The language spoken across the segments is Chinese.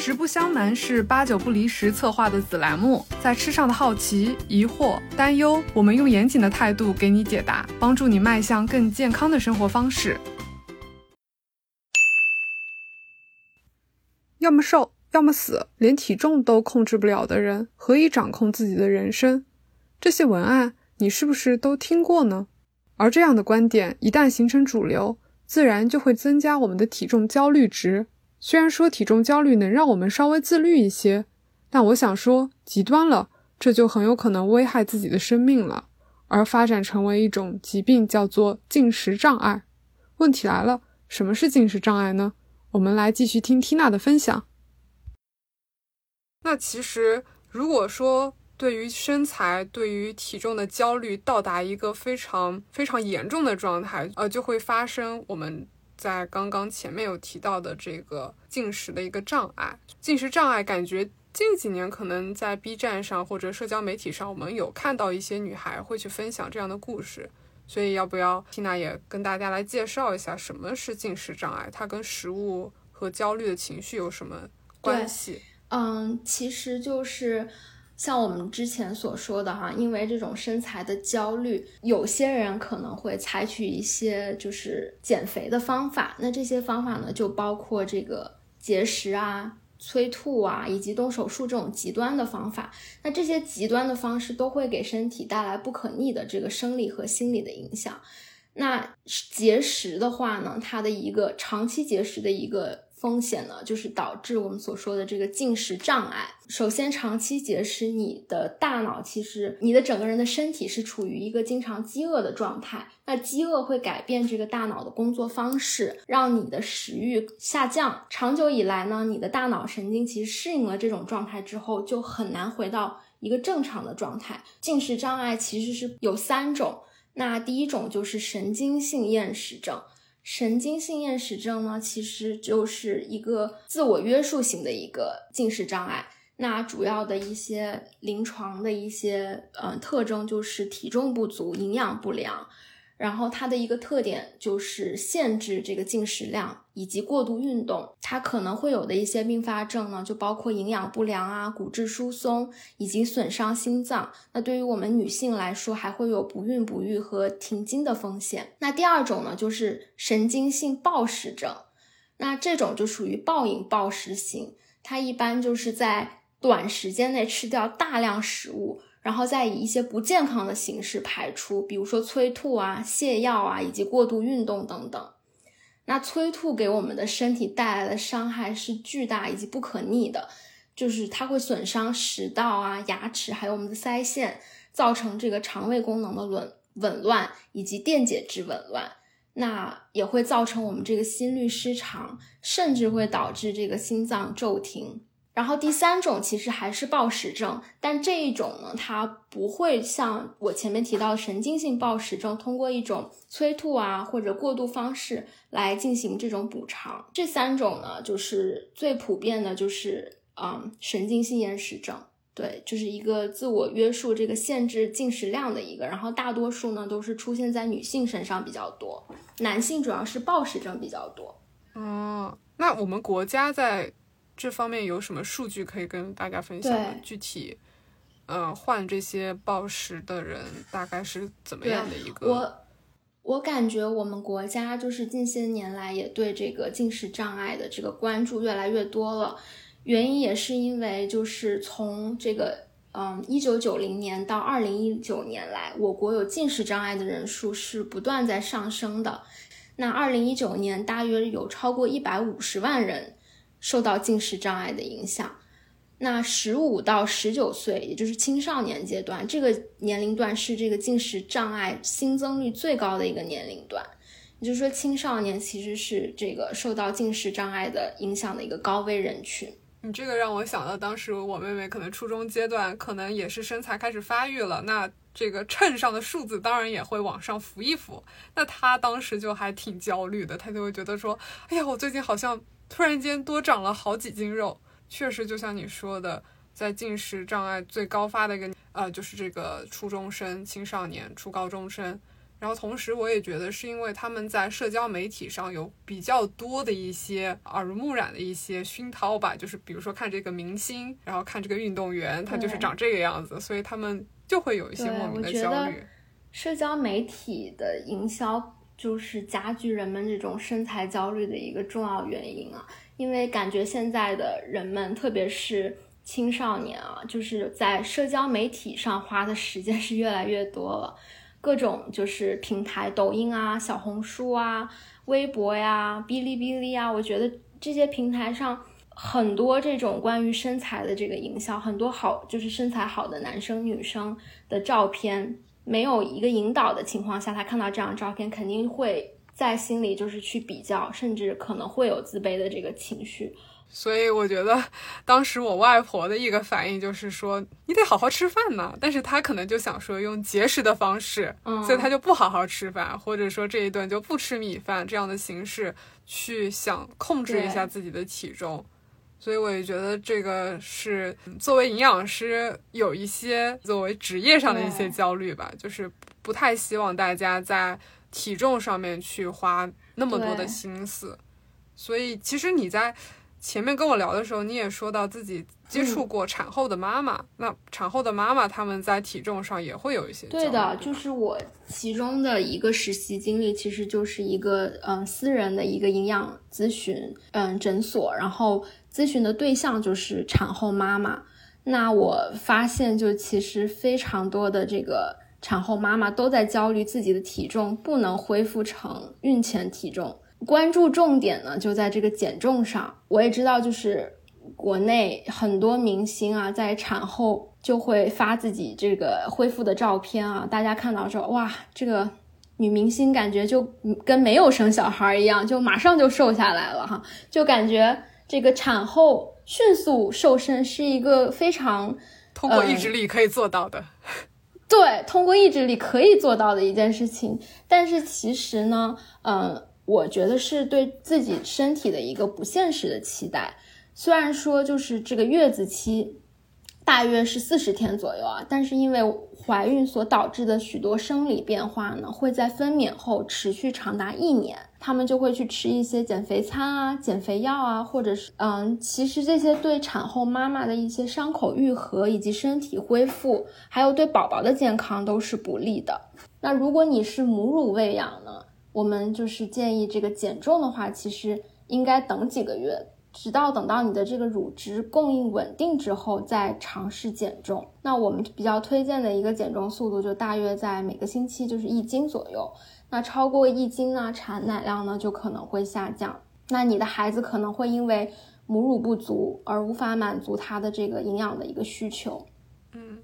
实不相瞒，是八九不离十策划的子栏目，在吃上的好奇、疑惑、担忧，我们用严谨的态度给你解答，帮助你迈向更健康的生活方式。要么瘦，要么死，连体重都控制不了的人，何以掌控自己的人生？这些文案，你是不是都听过呢？而这样的观点一旦形成主流，自然就会增加我们的体重焦虑值。虽然说体重焦虑能让我们稍微自律一些，但我想说，极端了，这就很有可能危害自己的生命了，而发展成为一种疾病，叫做进食障碍。问题来了，什么是进食障碍呢？我们来继续听缇娜的分享。那其实，如果说对于身材、对于体重的焦虑到达一个非常非常严重的状态，呃，就会发生我们。在刚刚前面有提到的这个进食的一个障碍，进食障碍感觉近几年可能在 B 站上或者社交媒体上，我们有看到一些女孩会去分享这样的故事，所以要不要缇娜也跟大家来介绍一下什么是进食障碍，它跟食物和焦虑的情绪有什么关系？嗯，其实就是。像我们之前所说的哈，因为这种身材的焦虑，有些人可能会采取一些就是减肥的方法。那这些方法呢，就包括这个节食啊、催吐啊，以及动手术这种极端的方法。那这些极端的方式都会给身体带来不可逆的这个生理和心理的影响。那节食的话呢，它的一个长期节食的一个。风险呢，就是导致我们所说的这个进食障碍。首先，长期节食，你的大脑其实你的整个人的身体是处于一个经常饥饿的状态。那饥饿会改变这个大脑的工作方式，让你的食欲下降。长久以来呢，你的大脑神经其实适应了这种状态之后，就很难回到一个正常的状态。进食障碍其实是有三种，那第一种就是神经性厌食症。神经性厌食症呢，其实就是一个自我约束型的一个进食障碍。那主要的一些临床的一些呃特征就是体重不足、营养不良。然后它的一个特点就是限制这个进食量以及过度运动，它可能会有的一些并发症呢，就包括营养不良啊、骨质疏松以及损伤心脏。那对于我们女性来说，还会有不孕不育和停经的风险。那第二种呢，就是神经性暴食症，那这种就属于暴饮暴食型，它一般就是在短时间内吃掉大量食物。然后再以一些不健康的形式排出，比如说催吐啊、泻药啊，以及过度运动等等。那催吐给我们的身体带来的伤害是巨大以及不可逆的，就是它会损伤食道啊、牙齿，还有我们的腮腺，造成这个肠胃功能的紊紊乱以及电解质紊乱。那也会造成我们这个心律失常，甚至会导致这个心脏骤停。然后第三种其实还是暴食症，但这一种呢，它不会像我前面提到的神经性暴食症，通过一种催吐啊或者过度方式来进行这种补偿。这三种呢，就是最普遍的，就是嗯神经性厌食症，对，就是一个自我约束这个限制进食量的一个。然后大多数呢都是出现在女性身上比较多，男性主要是暴食症比较多。哦，那我们国家在。这方面有什么数据可以跟大家分享吗？具体，呃，患这些暴食的人大概是怎么样的一个？我我感觉我们国家就是近些年来也对这个进食障碍的这个关注越来越多了。原因也是因为就是从这个嗯一九九零年到二零一九年来，我国有进食障碍的人数是不断在上升的。那二零一九年大约有超过一百五十万人。受到进食障碍的影响，那十五到十九岁，也就是青少年阶段，这个年龄段是这个进食障碍新增率最高的一个年龄段。也就是说，青少年其实是这个受到进食障碍的影响的一个高危人群。你这个让我想到，当时我妹妹可能初中阶段，可能也是身材开始发育了，那这个秤上的数字当然也会往上浮一浮。那她当时就还挺焦虑的，她就会觉得说：“哎呀，我最近好像……”突然间多长了好几斤肉，确实就像你说的，在进食障碍最高发的一个呃，就是这个初中生、青少年、初高中生，然后同时，我也觉得是因为他们在社交媒体上有比较多的一些耳濡目染的一些熏陶吧，就是比如说看这个明星，然后看这个运动员，他就是长这个样子，所以他们就会有一些莫名的焦虑。社交媒体的营销就是加剧人们这种身材焦虑的一个重要原因啊，因为感觉现在的人们，特别是青少年啊，就是在社交媒体上花的时间是越来越多了。各种就是平台，抖音啊、小红书啊、微博呀、哔哩哔哩啊，我觉得这些平台上很多这种关于身材的这个营销，很多好就是身材好的男生女生的照片，没有一个引导的情况下，他看到这张照片，肯定会在心里就是去比较，甚至可能会有自卑的这个情绪。所以我觉得，当时我外婆的一个反应就是说：“你得好好吃饭呢。”但是她可能就想说用节食的方式，所以她就不好好吃饭，或者说这一顿就不吃米饭这样的形式去想控制一下自己的体重。所以我也觉得这个是作为营养师有一些作为职业上的一些焦虑吧，就是不太希望大家在体重上面去花那么多的心思。所以其实你在。前面跟我聊的时候，你也说到自己接触过产后的妈妈，那产后的妈妈她们在体重上也会有一些。对的，就是我其中的一个实习经历，其实就是一个嗯私人的一个营养咨询嗯诊所，然后咨询的对象就是产后妈妈。那我发现，就其实非常多的这个产后妈妈都在焦虑自己的体重不能恢复成孕前体重。关注重点呢，就在这个减重上。我也知道，就是国内很多明星啊，在产后就会发自己这个恢复的照片啊，大家看到说，哇，这个女明星感觉就跟没有生小孩一样，就马上就瘦下来了哈，就感觉这个产后迅速瘦身是一个非常通过意志力可以做到的。对，通过意志力可以做到的一件事情。但是其实呢，嗯。我觉得是对自己身体的一个不现实的期待。虽然说就是这个月子期大约是四十天左右啊，但是因为怀孕所导致的许多生理变化呢，会在分娩后持续长达一年。他们就会去吃一些减肥餐啊、减肥药啊，或者是嗯，其实这些对产后妈妈的一些伤口愈合以及身体恢复，还有对宝宝的健康都是不利的。那如果你是母乳喂养呢？我们就是建议这个减重的话，其实应该等几个月，直到等到你的这个乳汁供应稳定之后再尝试减重。那我们比较推荐的一个减重速度就大约在每个星期就是一斤左右。那超过一斤呢，产奶量呢就可能会下降。那你的孩子可能会因为母乳不足而无法满足他的这个营养的一个需求。嗯。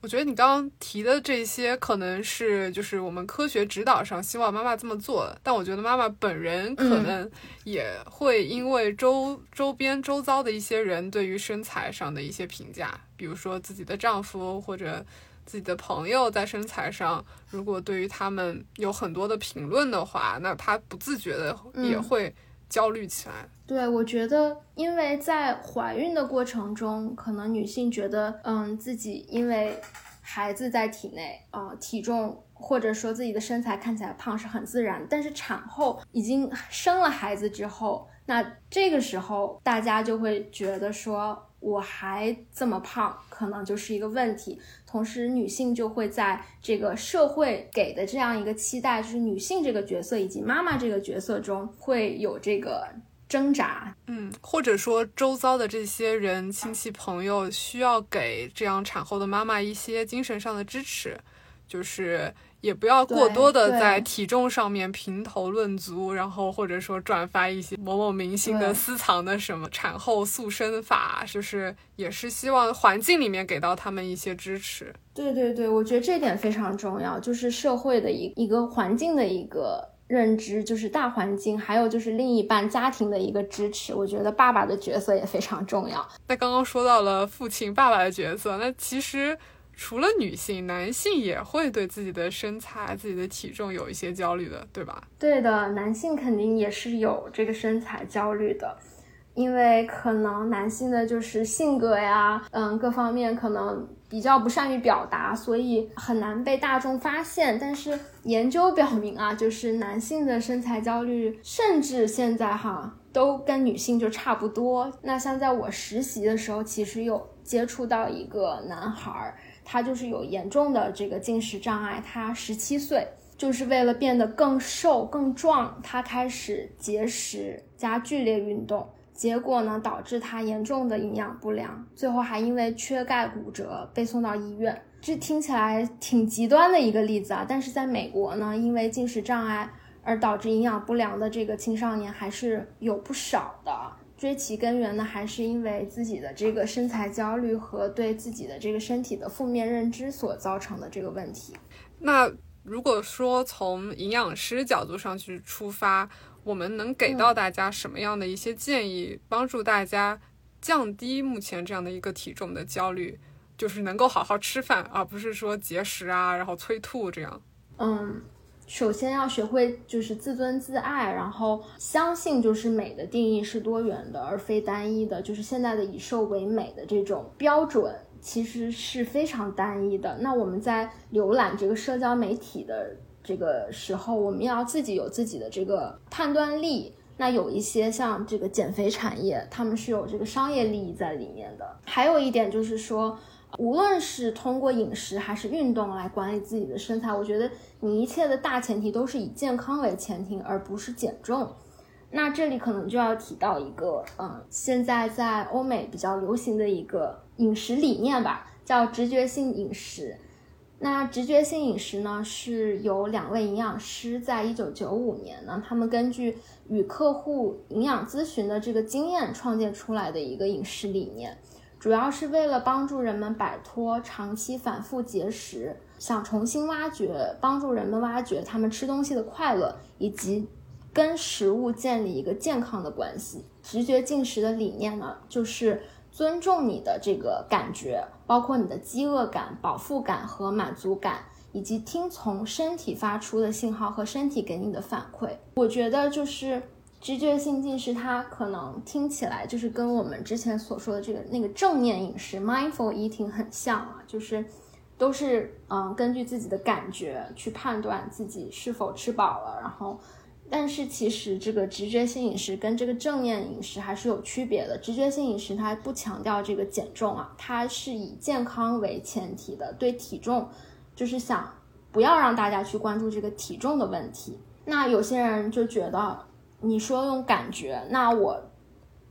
我觉得你刚刚提的这些可能是就是我们科学指导上希望妈妈这么做，但我觉得妈妈本人可能也会因为周周边周遭的一些人对于身材上的一些评价，比如说自己的丈夫或者自己的朋友在身材上，如果对于他们有很多的评论的话，那他不自觉的也会焦虑起来。对，我觉得，因为在怀孕的过程中，可能女性觉得，嗯，自己因为孩子在体内，啊，体重或者说自己的身材看起来胖是很自然。但是产后已经生了孩子之后，那这个时候大家就会觉得说。我还这么胖，可能就是一个问题。同时，女性就会在这个社会给的这样一个期待，就是女性这个角色以及妈妈这个角色中会有这个挣扎。嗯，或者说周遭的这些人、亲戚朋友需要给这样产后的妈妈一些精神上的支持，就是。也不要过多的在体重上面评头论足，然后或者说转发一些某某明星的私藏的什么产后塑身法，就是也是希望环境里面给到他们一些支持。对对对，我觉得这点非常重要，就是社会的一一个环境的一个认知，就是大环境，还有就是另一半家庭的一个支持。我觉得爸爸的角色也非常重要。那刚刚说到了父亲、爸爸的角色，那其实。除了女性，男性也会对自己的身材、自己的体重有一些焦虑的，对吧？对的，男性肯定也是有这个身材焦虑的，因为可能男性的就是性格呀，嗯，各方面可能比较不善于表达，所以很难被大众发现。但是研究表明啊，就是男性的身材焦虑，甚至现在哈都跟女性就差不多。那像在我实习的时候，其实有接触到一个男孩，他就是有严重的这个进食障碍，他十七岁，就是为了变得更瘦更壮，他开始节食加剧烈运动。结果呢，导致他严重的营养不良，最后还因为缺钙骨折被送到医院。这听起来挺极端的一个例子啊，但是在美国呢，因为进食障碍而导致营养不良的这个青少年还是有不少的。追其根源呢，还是因为自己的这个身材焦虑和对自己的这个身体的负面认知所造成的这个问题。那如果说从营养师角度上去出发。我们能给到大家什么样的一些建议，帮助大家降低目前这样的一个体重的焦虑，就是能够好好吃饭，而不是说节食啊，然后催吐这样。嗯，首先要学会就是自尊自爱，然后相信就是美的定义是多元的，而非单一的。就是现在的以瘦为美的这种标准其实是非常单一的。那我们在浏览这个社交媒体的。这个时候，我们要自己有自己的这个判断力。那有一些像这个减肥产业，他们是有这个商业利益在里面的。还有一点就是说，无论是通过饮食还是运动来管理自己的身材，我觉得你一切的大前提都是以健康为前提，而不是减重。那这里可能就要提到一个，嗯，现在在欧美比较流行的一个饮食理念吧，叫直觉性饮食。那直觉性饮食呢，是由两位营养师在一九九五年呢，他们根据与客户营养咨询的这个经验创建出来的一个饮食理念，主要是为了帮助人们摆脱长期反复节食，想重新挖掘，帮助人们挖掘他们吃东西的快乐，以及跟食物建立一个健康的关系。直觉进食的理念呢，就是。尊重你的这个感觉，包括你的饥饿感、饱腹感和满足感，以及听从身体发出的信号和身体给你的反馈。我觉得就是直觉性进食，它可能听起来就是跟我们之前所说的这个那个正念饮食 （mindful eating） 很像啊，就是都是嗯根据自己的感觉去判断自己是否吃饱了，然后。但是其实这个直觉性饮食跟这个正念饮食还是有区别的。直觉性饮食它不强调这个减重啊，它是以健康为前提的，对体重就是想不要让大家去关注这个体重的问题。那有些人就觉得你说用感觉，那我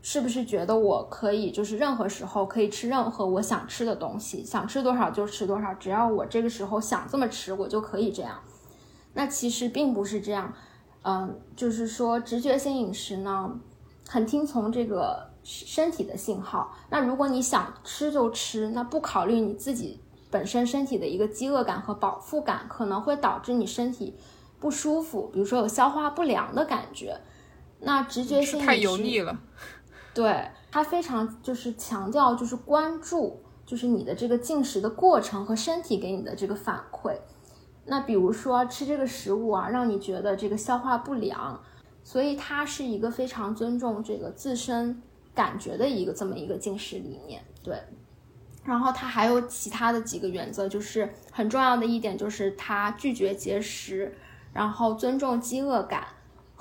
是不是觉得我可以就是任何时候可以吃任何我想吃的东西，想吃多少就吃多少，只要我这个时候想这么吃，我就可以这样？那其实并不是这样。嗯，就是说直觉性饮食呢，很听从这个身体的信号。那如果你想吃就吃，那不考虑你自己本身身体的一个饥饿感和饱腹感，可能会导致你身体不舒服，比如说有消化不良的感觉。那直觉性太油腻了，对它非常就是强调就是关注，就是你的这个进食的过程和身体给你的这个反馈。那比如说吃这个食物啊，让你觉得这个消化不良，所以它是一个非常尊重这个自身感觉的一个这么一个进食理念。对，然后它还有其他的几个原则，就是很重要的一点就是它拒绝节食，然后尊重饥饿感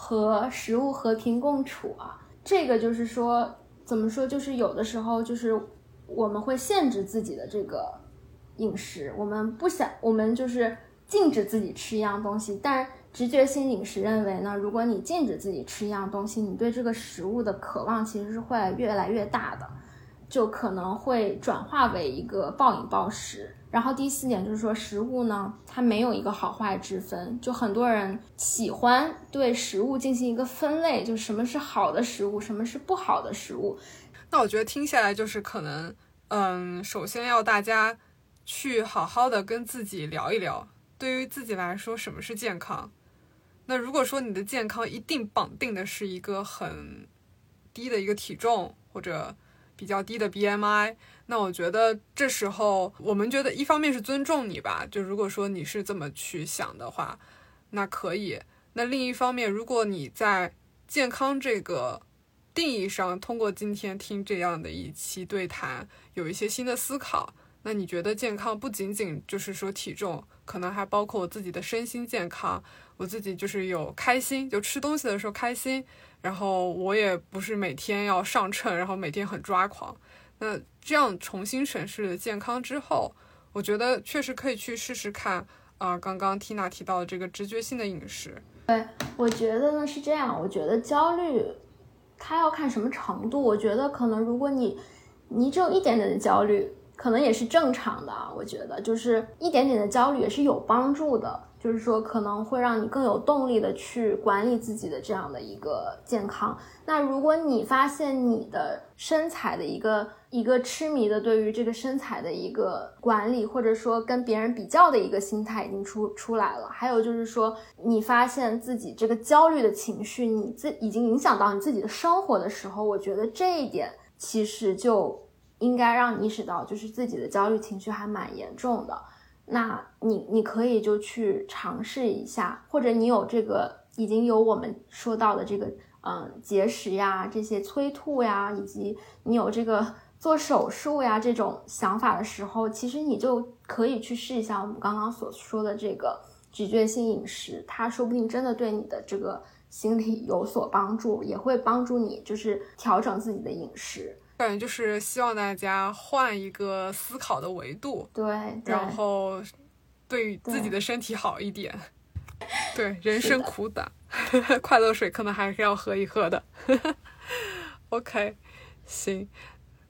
和食物和平共处啊。这个就是说怎么说，就是有的时候就是我们会限制自己的这个饮食，我们不想，我们就是。禁止自己吃一样东西，但直觉性饮食认为呢，如果你禁止自己吃一样东西，你对这个食物的渴望其实是会越来越大的，就可能会转化为一个暴饮暴食。然后第四点就是说，食物呢，它没有一个好坏之分，就很多人喜欢对食物进行一个分类，就什么是好的食物，什么是不好的食物。那我觉得听下来就是可能，嗯，首先要大家去好好的跟自己聊一聊。对于自己来说，什么是健康？那如果说你的健康一定绑定的是一个很低的一个体重或者比较低的 BMI，那我觉得这时候我们觉得一方面是尊重你吧，就如果说你是这么去想的话，那可以。那另一方面，如果你在健康这个定义上，通过今天听这样的一期对谈，有一些新的思考。那你觉得健康不仅仅就是说体重，可能还包括我自己的身心健康，我自己就是有开心，就吃东西的时候开心，然后我也不是每天要上秤，然后每天很抓狂。那这样重新审视了健康之后，我觉得确实可以去试试看啊。刚刚 Tina 提到的这个直觉性的饮食，对我觉得呢是这样，我觉得焦虑。它要看什么程度？我觉得可能，如果你你只有一点点的焦虑，可能也是正常的。我觉得就是一点点的焦虑也是有帮助的，就是说可能会让你更有动力的去管理自己的这样的一个健康。那如果你发现你的身材的一个一个痴迷的对于这个身材的一个管理，或者说跟别人比较的一个心态已经出出来了，还有就是说你发现自己这个焦虑的情绪，你自已经影响到你自己的生活的时候，我觉得这一点其实就应该让你意识到，就是自己的焦虑情绪还蛮严重的。那你你可以就去尝试一下，或者你有这个已经有我们说到的这个。嗯，节食呀，这些催吐呀，以及你有这个做手术呀这种想法的时候，其实你就可以去试一下我们刚刚所说的这个咀嚼性饮食，它说不定真的对你的这个心理有所帮助，也会帮助你就是调整自己的饮食。感觉就是希望大家换一个思考的维度，对，然后对自己的身体好一点。对，人生苦短。快乐水可能还是要喝一喝的。OK，行，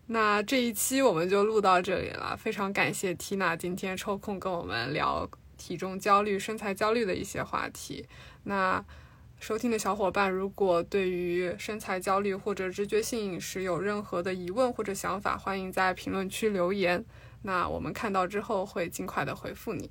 那这一期我们就录到这里了。非常感谢 Tina 今天抽空跟我们聊体重焦虑、身材焦虑的一些话题。那收听的小伙伴，如果对于身材焦虑或者直觉性饮食有任何的疑问或者想法，欢迎在评论区留言。那我们看到之后会尽快的回复你。